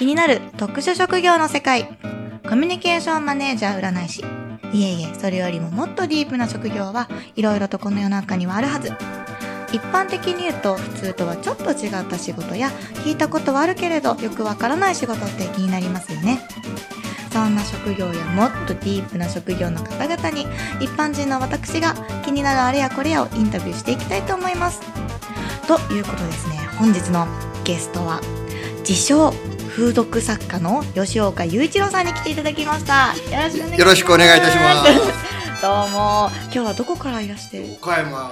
気になる特殊職業の世界。コミュニケーションマネージャー占い師。いえいえ、それよりももっとディープな職業はいろいろとこの世の中にはあるはず。一般的に言うと普通とはちょっと違った仕事や聞いたことはあるけれどよくわからない仕事って気になりますよね。そんな職業やもっとディープな職業の方々に一般人の私が気になるあれやこれやをインタビューしていきたいと思います。ということですね、本日のゲストは自称風俗作家の吉岡雄一郎さんに来ていただきました。よろしくお願いいいたします。どうも、今日はどこからいらして？岡山。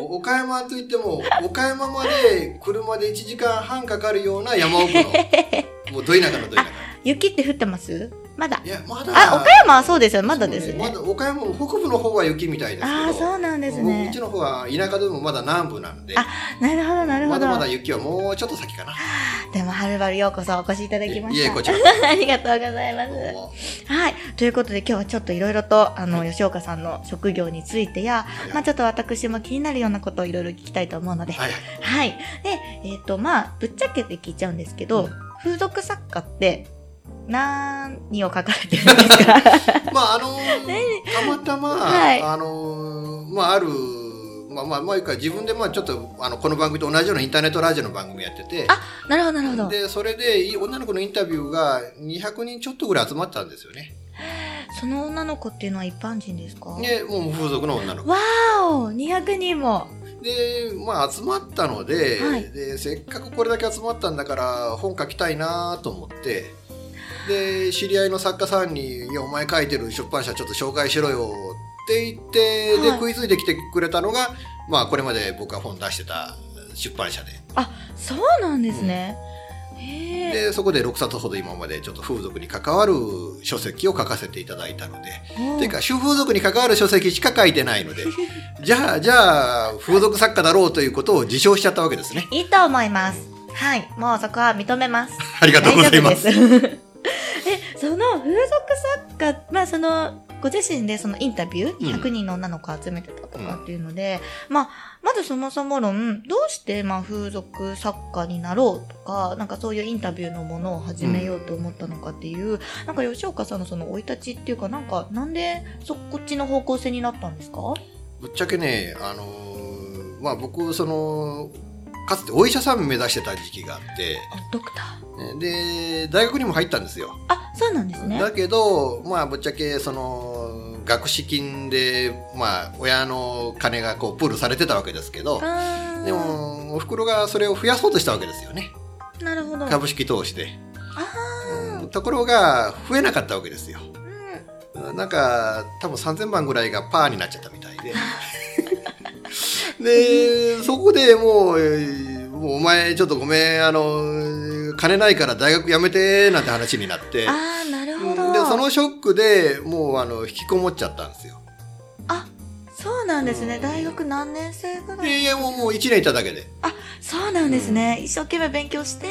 お岡山といっても、岡山まで車で1時間半かかるような山奥の、もうど田舎のど田舎。雪って降ってます？まだ？い。や、まだ。あ、岡山はそうですよ。まだですね。まだ岡山も北部の方は雪みたいです。ああ、そうなんですうねち。の方は田舎でもまだ南部なんで。あなるほど、なるほど。まだまだ雪はもうちょっと先かな。でも、はるばるようこそお越しいただきました。いえこちら ありがとうございます。もはい。ということで今日はちょっといろいろと、あの、吉岡さんの職業についてや、いまあちょっと私も気になるようなことをいろいろ聞きたいと思うので、うはい。はい。で、えっ、と、まあぶっちゃけて聞いちゃうんですけど、うん風俗作家って、何を書かれてるんですか？まあ、あのー たまたま、はいあのーまあ、ある、まあまあ、まあ、いうか自分でまあちょっとあのこの番組と同じようなインターネットラジオの番組やってて、あなるほど、なるほど。で、それでい女の子のインタビューが200人ちょっとぐらい集まったんですよね。その女の子っていうのは一般人ですか？で、もう風俗の女の子。わーお !200 人も。で、まあ集まったので,、はいで、せっかくこれだけ集まったんだから本書きたいなと思って、で、知り合いの作家さんに、いや、お前書いてる出版社ちょっと紹介しろよって言って、はいで、食いついてきてくれたのが、まあこれまで僕が本出してた出版社で。あ、そうなんですね。へえ。で、そこで6冊ほど今までちょっと風俗に関わる書籍を書かせていただいたので、ていうか、主風俗に関わる書籍しか書いてないので、じゃあ、じゃあ、風俗作家だろうということを自称しちゃったわけですね。いいと思います。はい。もうそこは認めます。ありがとうございます。え、その風俗作家、まあその、ご自身でそのインタビュー、うん。100人の女の子を集めてたとかっていうので、まあ、まずそもそも論、どうしてまあ風俗作家になろうとか、なんかそういうインタビューのものを始めようと思ったのかっていう、なんか吉岡さんのその生い立ちっていうか、なんかなんでそこっちの方向性になったんですか？ぶっちゃけね、あのーまあ僕、その、かつてお医者さん目指してた時期があって、あ、ドクター。で、大学にも入ったんですよ。あ、そうなんですね。だけど、まあ、ぶっちゃけ、その、学資金で、まあ、親の金がこう、プールされてたわけですけど、で、も、お袋がそれを増やそうとしたわけですよね。なるほど。株式投資で。あうんところが、増えなかったわけですよ。ーうんなんか、多分3000万ぐらいがパーになっちゃったみたいで。で、そこでもう、えーもうお前ちょっとごめん、あの、金ないから大学辞めて、なんて話になって。ああ、なるほど。で、そのショックでもう、あの、引きこもっちゃったんですよ。あ、そうなんですね。うん大学何年生ぐらい？いやいや、もう、もう1年いただけで。あ、そうなんですね。一生懸命勉強して。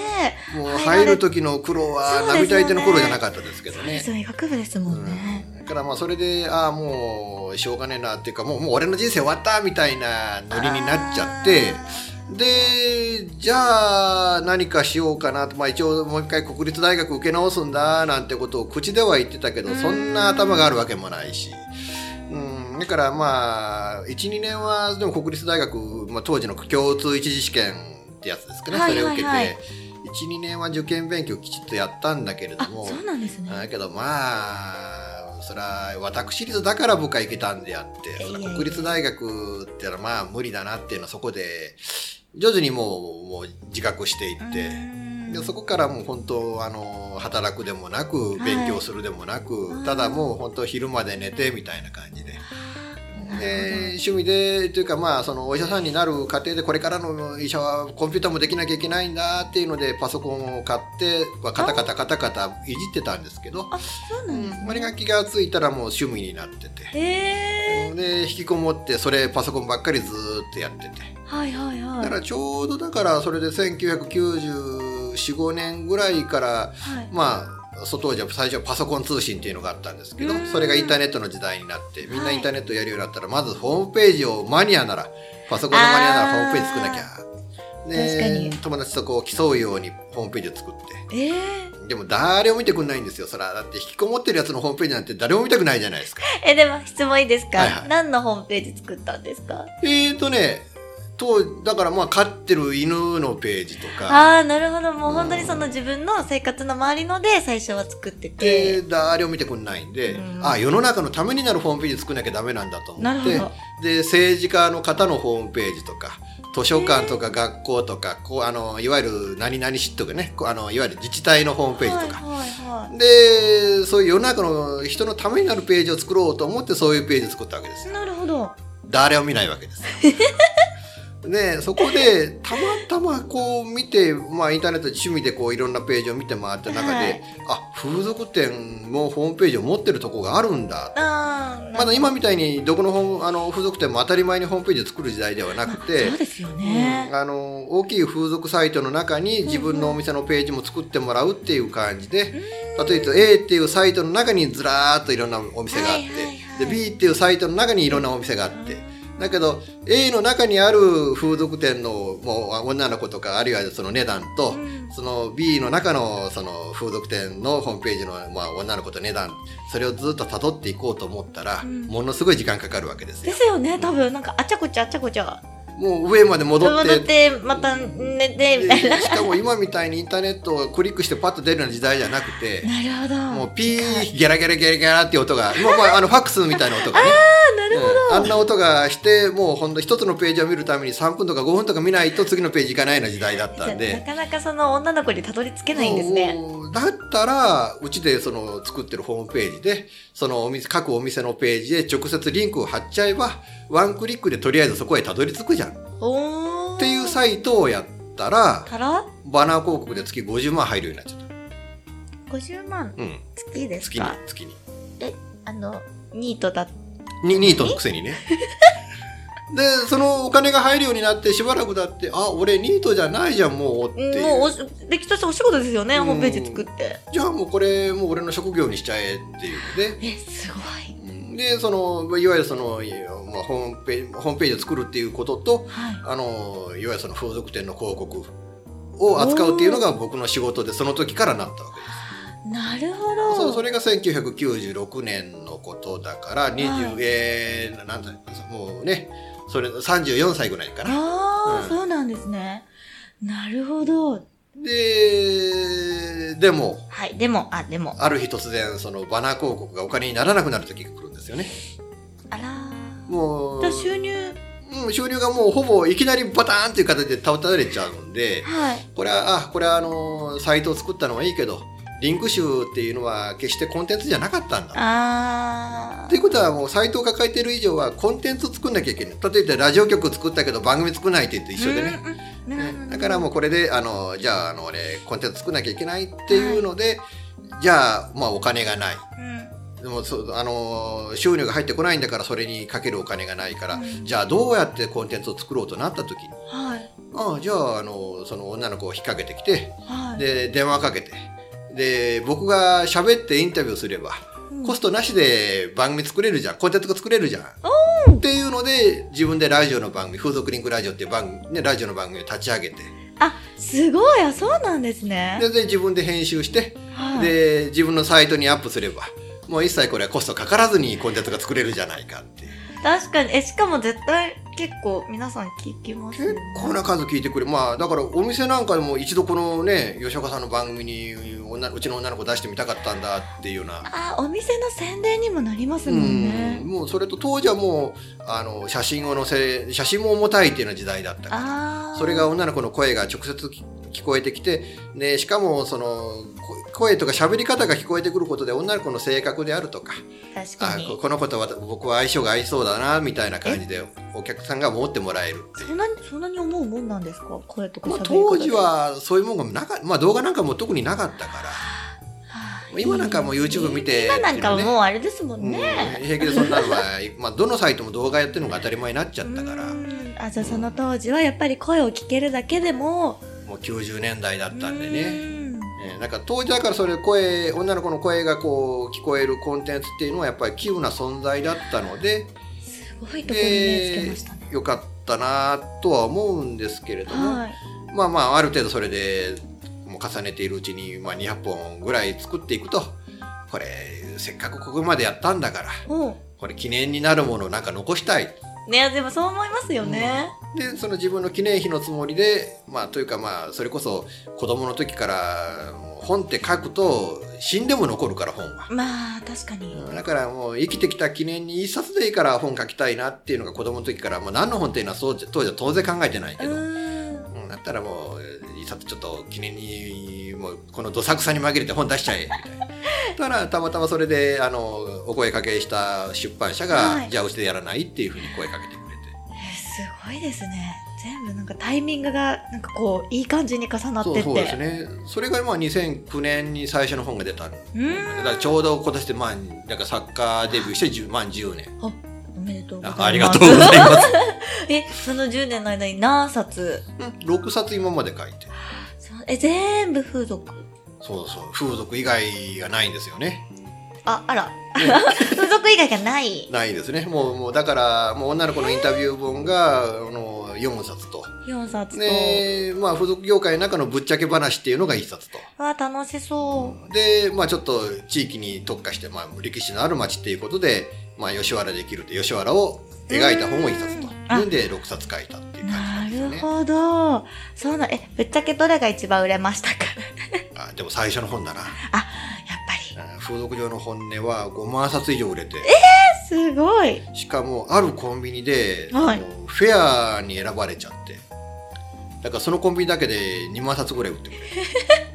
もう入る時の苦労は、並大抵の頃じゃなかったですけどねそうです。よ、医学部ですもんね。うんだからまあそれでああもうしょうがねえなっていうかもうもう俺の人生終わったみたいなノリになっちゃってでじゃあ何かしようかなと、まあ、一応もう一回国立大学受け直すんだなんてことを口では言ってたけどうん。そんな頭があるわけもないし。うん、だからまあ12年はでも国立大学、まあ、当時の共通一次試験ってやつですかね、はいそれを受けて、はいはい12年は受験勉強きちっとやったんだけれどあ、もそうなんですね。だけどまあそれは私立だから僕は行けたんであって国立大学ってのはまあ無理だなっていうのはそこで徐々にもうもう自覚していってうん。でそこからもう本当あの働くでもなくはい。勉強するでもなく、ただもう本当昼まで寝てみたいな感じで。で趣味でというかまあそのお医者さんになる過程でこれからの医者はコンピューターもできなきゃいけないんだっていうのでパソコンを買って、まあ、カタカタカタカタいじってたんですけどあ、そうなんですれが気がついたらもう趣味になっててへえ。で引きこもってそれパソコンばっかりずーっとやっててはいはいはい。だからちょうどだからそれで1994,5年ぐらいからはい。まあ外じゃ最初はパソコン通信っていうのがあったんですけどうん。それがインターネットの時代になってみんなはい。インターネットやるようになったらまずホームページをマニアならパソコンのマニアならホームページ作んなきゃ。で確かに。友達とこう競うようにホームページを作って。ええでも誰も見てくんないんですよそら。だって引きこもってるやつのホームページなんて誰も見たくないじゃないですか。え、でも質問いいですか、はいはい。何のホームページ作ったんですか？えーとねとだからまあ飼ってる犬のページとかああ、なるほど。もう本当にその自分の生活の周りので最初は作ってて。で誰も見てくんないんで、うんあ世の中のためになるホームページ作んなきゃダメなんだと思って。で政治家の方のホームページとか図書館とか学校とかこうあのいわゆる何々市とかねこうあのいわゆる自治体のホームページとか、はいはいはでそういう世の中の人のためになるページを作ろうと思ってそういうページを作ったわけですなるほど。誰も見ないわけです よでそこでたまたまこう見て、まあ、インターネットで趣味でこういろんなページを見て回った中で、はい。あ風俗店もホームページを持ってるとこがあるんだ。まだ今みたいにどこの本あの風俗店も当たり前にホームページを作る時代ではなくてそうですよね。うんあの大きい風俗サイトの中に自分のお店のページも作ってもらうっていう感じで、例えば A っていうサイトの中にずらーっといろんなお店があって、はいはいはい。で B っていうサイトの中にいろんなお店があって、だけど A の中にある風俗店のもう女の子とかあるいはその値段と、うんその B の中のその風俗店のホームページの、まあ、女の子と値段それをずっと辿っていこうと思ったら、うんものすごい時間かかるわけですよ。ですよね。多分なんかあちゃこちゃあちゃこちゃ。もう上まで戻って戻ってまた寝てみたいな。でしかも今みたいにインターネットをクリックしてパッと出るような時代じゃなくてなるほど。もうピーギャラギャラギャラギャラっていう音がもうまああのファックスみたいな音がねなるほど。うんあんな音がしてもうほんと一つのページを見るために3分とか5分とか見ないと次のページ行かないような時代だったんじゃあなで。かなかその女の子にたどり着けないんですね。だったらうちでその作ってるホームページでそのお店各お店のページで直接リンクを貼っちゃえばワンクリックでとりあえずそこへたどり着くじゃんっ。ていうサイトをやったらバナー広告で月50万入るようになっちゃった。50万？うん月です月にか月にえあのニートだにニートのくせにね。でそのお金が入るようになってしばらくだってあ俺ニートじゃないじゃんもうっていう。もうおし歴史としてお仕事ですよねうん。ホームページ作って。じゃあもうこれもう俺の職業にしちゃえっていうのでえすごい。うん。でそのいわゆるその、いやまあ、ホームページホームページを作るっていうこととはい。あのいわゆるその風俗店の広告を扱うっていうのが僕の仕事でその時からなったわけです。なるほど。そうそれが1996年のことだから20、はい。えーなんだもうねそれ34歳ぐらいかな。ああ、うん。そうなんですね。なるほど。ででもはいでもあでも。ある日突然そのバナー広告がお金にならなくなる時が来るんですよね。あらー。もう収入？うん収入がもうほぼいきなりバターンっていう形で倒たれちゃうんではい。これはあこれはあのサイトを作ったのはいいけどリンク集っていうのは決してコンテンツじゃなかったんだ。あということはもうサイトを抱えてる以上はコンテンツを作んなきゃいけない。例えばラジオ局作ったけど番組作んないって言って一緒でね。だからもうこれであのじゃああの俺コンテンツ作んなきゃいけないっていうので、じゃあまあお金がない。うん。でもそうあの収入が入ってこないんだからそれにかけるお金がないから、うん。じゃあどうやってコンテンツを作ろうとなった時に。はい。ああじゃああのその女の子を引っ掛けてきてはい。で電話かけてで僕が喋ってインタビューすれば、うん。コストなしで番組作れるじゃん。コンテンツが作れるじゃん。っていうので自分でラジオの番組風俗リンクラジオっていう番組、ね、ラジオの番組を立ち上げて。あすごい。あそうなんですね。でで自分で編集して、はい。で自分のサイトにアップすればもう一切これはコストかからずにコンテンツが作れるじゃないかっていう確かに。えしかも絶対結構皆さん聞きますよ結ね構な数聞いてくれ。まあだからお店なんかでも一度このね吉岡さんの番組に女うちの女の子出してみたかったんだっていうような。あお店の宣伝にもなりますもんね。うん。もうそれと当時はもうあの写真を載せ写真も重たいっていうような時代だったから。ああそれが女の子の声が直接聞聞こえてきて、ね、しかもそのこ声とか喋り方が聞こえてくることで女の子の性格であるとかかに。ここの子とわた僕は相性が合いそうだなみたいな感じでお客さんが思ってもらえるそんなにそんなに思うもんなんですか？声とかまあ、喋り方で。当時はそういうものがなかまあ動画なんかも特になかったから。はあ今なんかもう YouTube 見て今なんかもうあれですもんうんね平気でそんなのは、まあ、どのサイトも動画やってるのが当たり前になっちゃったから。うん。あじゃあその当時はやっぱり声を聞けるだけでももう90年代だったんでね。うん。えーなんか当時だからそれ声女の子の声がこう聞こえるコンテンツっていうのはやっぱり稀有な存在だったのですごいところに目つけましたね。よかっったなとは思うんですけれども、はい。まあまあある程度それでもう重ねているうちに、まあ、200本ぐらい作っていくとこれせっかくここまでやったんだからこれ記念になるものをなんか残したいねでもそう思いますよね。でその自分の記念碑のつもりでまあというかまあそれこそ子供の時から本って書くと死んでも残るから本は。まあ確かに。だからもう生きてきた記念に一冊でいいから本書きたいなっていうのが子供の時から、まあ、何の本っていうのはそう当時は当然考えてないけど、うーん。うんだったらもう一冊ちょっと記念にもうこのどさくさに紛れて本出しちゃえみたいな。だからたまたまそれであのお声かけした出版社が、はいじゃあうちでやらないっていうふうに声かけてくれて。えすごいですね。全部なんかタイミングがなんかこういい感じに重なってって。そうですね。それがまあ2009年に最初の本が出た。だ。からちょうど今年でまあなんか作家デビューして10満10年。おめでとうございます。あありがとうございます。え、その10年の間に何冊？うん6冊今まで書いて。え、全部風俗そうそう。風俗以外がないんですよね。あ、あら。風俗以外がない。ないですね。もう、もうだから、もう女の子のインタビュー本が、あの、4冊と。4冊と。で、まあ、風俗業界の中のぶっちゃけ話っていうのが1冊と。わあ、楽しそで、まあ、ちょっと地域に特化して、まあ、歴史のある町っていうことで、まあ、吉原できるって、吉原を描いた本を1冊と。あで、6冊書いたっていうう。感じななんですよね。るほど。そうな、え、ぶっちゃけどれが一番売れましたか？あでも最初の本だな。やっぱり。うん風俗上の本音は5万冊以上売れて、すごい。しかもあるコンビニで、はいあのフェアに選ばれちゃってだからそのコンビニだけで2万冊ぐらい売ってくれる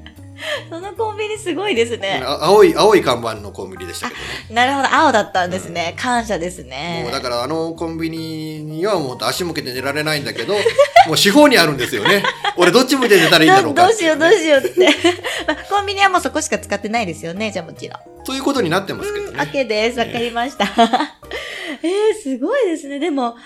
そのコンビニすごいですね。あ青い青い看板のコンビニでしたけどねなるほど、青だったんですね。感謝ですね。もうだからあのコンビニにはもう足向けて寝られないんだけど もう四方にあるんですよね俺どっち向いて寝たらいいんだろどうかどうしようどうしようって。まあ、コンビニはもうそこしか使ってないですよね、じゃあもちろん。そういうことになってますけどうん、ね OK です。わかりました。えー、すごいですね。でも、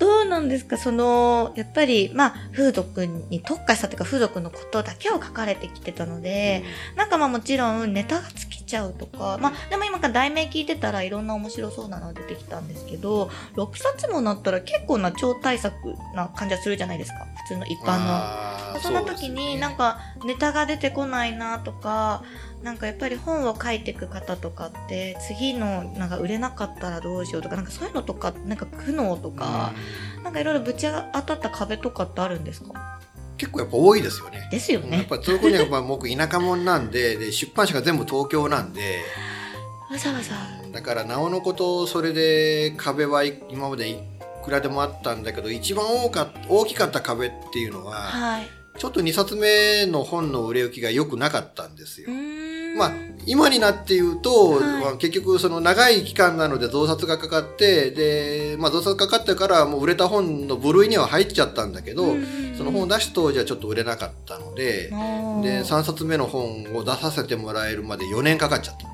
どうなんですか？その、やっぱり、まあ、風俗に特化したというか、風俗のことだけを書かれてきてたので、なんかまあもちろんネタが尽きちゃうとか、まあでも今から題名聞いてたらいろんな面白そうなの出てきたんですけど、6冊もなったら結構な超大作な感じはするじゃないですか？普通の一般の。その時になんかネタが出てこないなとか、なんかやっぱり本を書いていく方とかって次のなんか売れなかったらどうしようとかなんかそういうのとかなんか苦悩とか、なんかいろいろぶち当たった壁とかってあるんですか？結構やっぱ多いですよねですよね。やっぱりそういうことにはやっぱ僕田舎者なんでで出版社が全部東京なんでわざわざ。だからなおのことそれで壁は今までいくらでもあったんだけど一番多か大きかった壁っていうのははい。ちょっと2冊目の本の売れ行きが良くなかったんですよ。まあ今になって言うと、はい。まあ結局その長い期間なので増刷がかかってで、まあ、増刷かかってからもう売れた本の部類には入っちゃったんだけど、うんうんうん。その本を出した当時はちょっと売れなかったので、で3冊目の本を出させてもらえるまで4年かかっちゃった。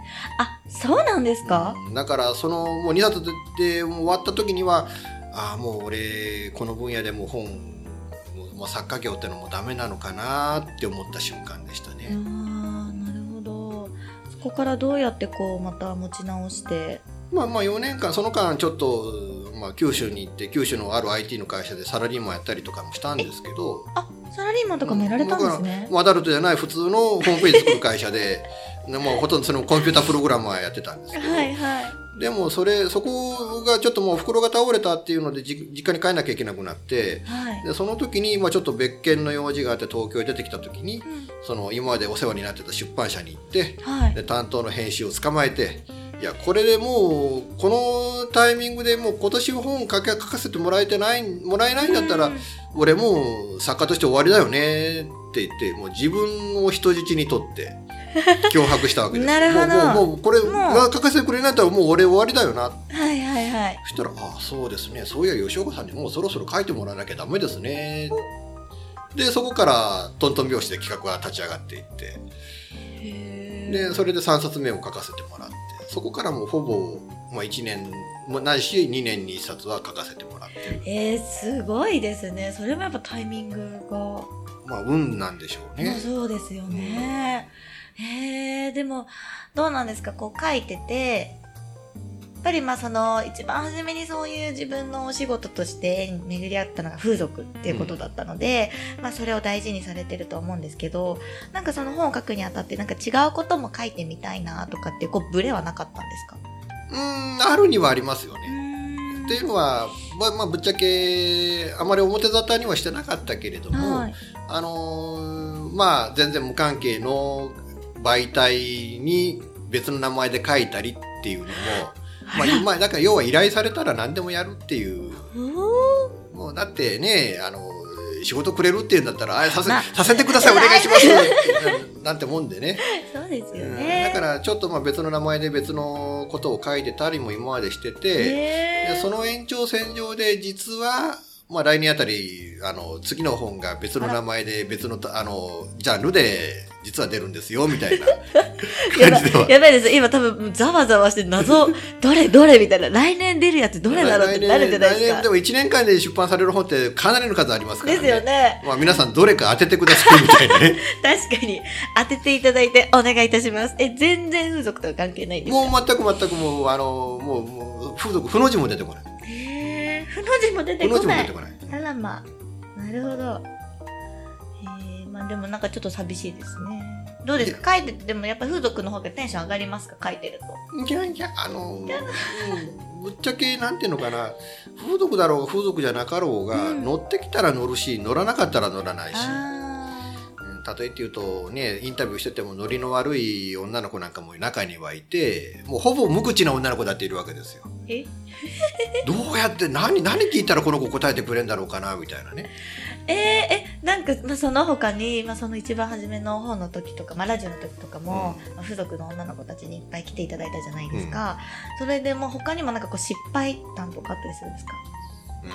あ、そうなんですか、だからそのもう2冊で終わった時にはああもう俺この分野でもう本もう作家業ってのもダメなのかなって思った瞬間でしたああね。ー、なるほど。そこからどうやってこうまた持ち直して？まあまあ4年間その間ちょっと、まあ、九州に行って九州のある IT の会社でサラリーマンやったりとかもしたんですけどあ、サラリーマンとかもやられたんですね。まあアダルトじゃない普通のホームページ作る会社ででもうほとんどそのコンピュータープログラマーやってたんですけど、はいはい。でもそれそこがちょっともう袋が倒れたっていうのでじ実家に帰んなきゃいけなくなってはい。でその時に、まあ、ちょっと別件の用事があって東京に出てきた時にうんその今までお世話になってた出版社に行ってはい。で担当の編集を捕まえていやこれでもうこのタイミングでもう今年本書け書かせてもらえてないもらえないんだったらうん俺もう作家として終わりだよねって言ってもう自分を人質にとって脅迫したわけですなるほど。もうもうもうこれが書かせてくれないんだったらもう俺終わりだよな。はいはいはい。そしたら「ああそうですね。そういや吉岡さんにもうそろそろ書いてもらわなきゃダメですね」でそこからトントン拍子で企画が立ち上がっていって。でそれで3冊目を書かせてもらって。そこからもうほぼ、まあ、1年もないし2年に1冊は書かせてもらってる。えー、すごいですね。それもやっぱタイミングが。まあ運なんでしょうまあね。そうですよね。へえー、でも、どうなんですか？こう書いてて、ぱりまあその一番初めにそういう自分のお仕事として巡り合ったのが風俗っていうことだったので、まあそれを大事にされてると思うんですけど、なんかその本を書くにあたってなんか違うことも書いてみたいなとかってこうブレはなかったんですか？うんあるにはありますよね。っていうのは、まあ、まあぶっちゃけあまり表沙汰にはしてなかったけれども、はい。あのーまあ全然無関係の媒体に別の名前で書いたりっていうのも、まあ、まあだから要は依頼されたら何でもやるっていうもうだってねあの仕事くれるっていうんだったらあさせ,、まあさせてくださいお願いしますな なんてもんでね。そうですようんね。だからちょっとまあ別の名前で別のことを書いてたりも今までしてて、へーでその延長線上で実は、まあ、来年あたりあの次の本が別の名前で別のあのジャンルで実は出るんですよみたいな やば感じでは。やばいです。今多分ざわざわして謎、どれどれみたいな。来年出るやつどれだろうってなるんじゃないですか来年で。も1年間で出版される本ってかなりの数ありますからでね。すよね。まあ、皆さんどれか当ててくださいみたいなね。確かに。当てていただいてお願いいたします。え、全然風俗とは関係ないんですか？もう全く全くもうあのもうもう風俗不の字も出てこない。ふの字も出てこない。あらまあ。なるほど。へー。まあでもなんかちょっと寂しいですね。どうですか？書いててもやっぱ風俗の方がテンション上がりますか？書いてると。いやいや、あの、うんぶっちゃけ、なんていうのかな、風俗だろうが風俗じゃなかろうが、うん乗ってきたら乗るし、乗らなかったら乗らないし、例えて言うと、ね、インタビューしてても、ノリの悪い女の子なんかも中にはいて、もうほぼ無口な女の子だっているわけですよ。どうやって、何、何聞いたらこの子答えてくれるんだろうかな、みたいなね。えー、え、なんか、まあ、その他に、まあ、その一番初めの方の時とか、まあ、ラジオの時とかも、まあ風俗の女の子たちにいっぱい来ていただいたじゃないですか。それでもう他にもなんかこう失敗談とかあったりするんですか？うー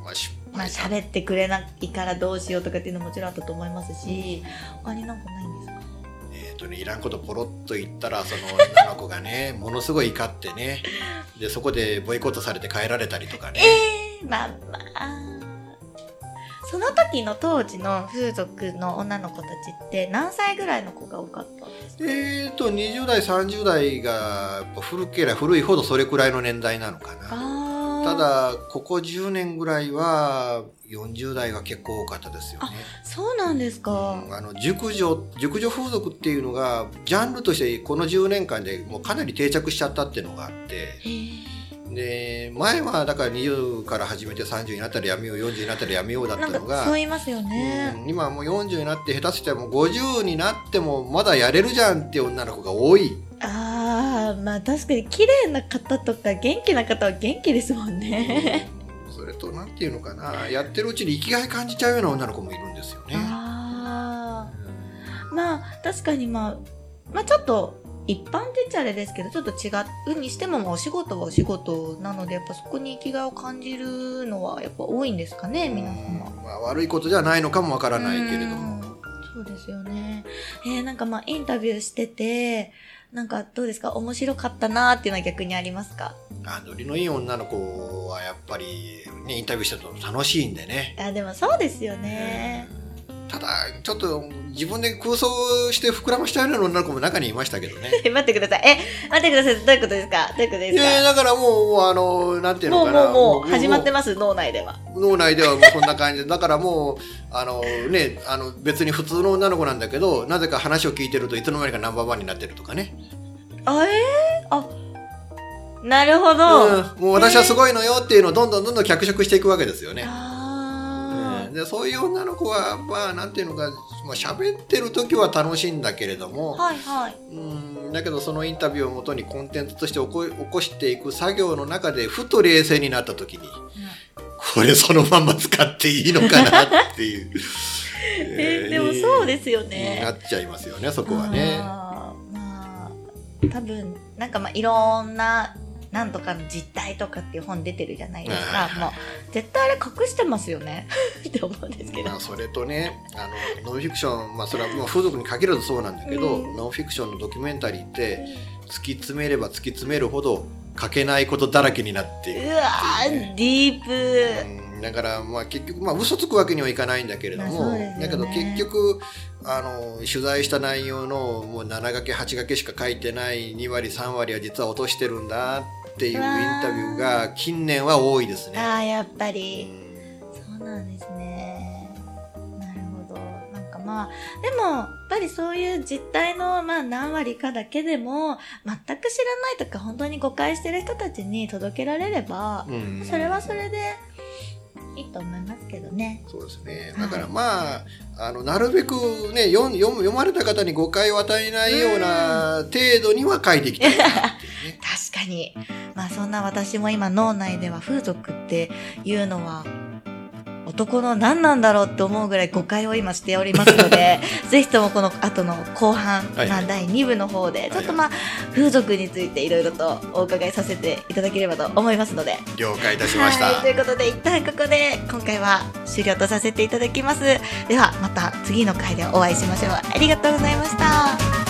ん、まあ、失まあ、敗喋ってくれないからどうしようとかっていうのももちろんあったと思いますし、他になんかないとね、いらんことポロッと言ったらその女の子がね ものすごい怒ってねでそこでボイコットされて帰られたりとかね。えー、まあまあ。その時の当時の風俗の女の子たちって何歳ぐらいの子が多かったんですか？えーと20代30代がやっぱ古ければ古いほどそれくらいの年代なのかな。あただここ10年ぐらいは40代が結構多かったですよねそうなんですか。あの熟女熟女風俗っていうのがジャンルとしてこの10年間でもうかなり定着しちゃったっていうのがあってで前はだから20から始めて30になったらやめよう40になったらやめようだったのがそう言いますよね。うん今はもう40になって下手しても50になってもまだやれるじゃんって女の子が多い。まあ確かに綺麗な方とか元気な方は元気ですもんね。それとなんていうのかなやってるうちに生きがい感じちゃうような女の子もいるんですよね。ああ、まあ確かにまあ、まあちょっと一般って言っちゃあれですけど、ちょっと違うにしてもまあお仕事はお仕事なので、やっぱそこに生きがいを感じるのはやっぱ多いんですかね、皆様。まあ、悪いことじゃないのかもわからないけれどうんも。そうですよね。えー、なんかまあインタビューしてて、なんかどうですか？面白かったなーっていうのは逆にありますか？あノリのいい女の子はやっぱり、ね、インタビューしてると楽しいんでね。あ、でもそうですよね。ただちょっと自分で空想して膨らましちゃうような女の子も中にいましたけどね。え 待ってください。え、待ってください。どういうことですか？どういうことですいやいだからもうあのなんていうのかなもうもう始まってまます、脳内では。脳内ではもうそんな感じでだからもうあのねあの別に普通の女の子なんだけどなぜか話を聞いてるといつの間にかナンバーワンになってるとかね、あ、えー、あ、なるほど。うん、もう私はすごいのよっていうのをどんどんどんどん脚色していくわけですよね。あうんでそういう女の子はまあなんていうのかまあ喋ってる時は楽しいんだけれどもー、はいはい。うんだけどそのインタビューをもとにコンテンツとして起こ起こしていく作業の中でふと冷静になった時にこれそのまま使っていいのかなっていう。えーでもそうですよねなっちゃいますよねそこはね。あーまあ多分なんかまあいろんななんとかの実態とかっていう本出てるじゃないですか。もう絶対あれ隠してますよね。って思うんですけど。まあ、それとねあのノンフィクション、まあ、それはまあ風俗に限らずそうなんだけど、うん。ノンフィクションのドキュメンタリーって突き詰めれば突き詰めるほど書けないことだらけになっていくっていううわディープ。うん。だからまあ結局まあ嘘つくわけにはいかないんだけれども、ね。だけど結局あの取材した内容のもう7掛け8掛けしか書いてない2割3割は実は落としてるんだっていうインタビューが近年は多いですね。ああやっぱうりん。そうなんですね。なるほど。なんかまあでもやっぱりそういう実態のまあ何割かだけでも全く知らないとか本当に誤解してる人たちに届けられれば、うん。それはそれでいいと思いますけどね。そうですね。はいだからまあ、あのなるべくね読ん読む読まれた方に誤解を与えないような程度には書いていきたいね。確かに。まあそんな私も今脳内では風俗っていうのは男の何なんだろうって思うぐらい誤解を今しておりますので、ぜひともこの後の後半、はいまあ第2部の方で、ちょっとまあ風俗についていろいろとお伺いさせていただければと思いますので。了解いたしました。はい、ということで一旦ここで今回は終了とさせていただきます。ではまた次の回でお会いしましょう。ありがとうございました。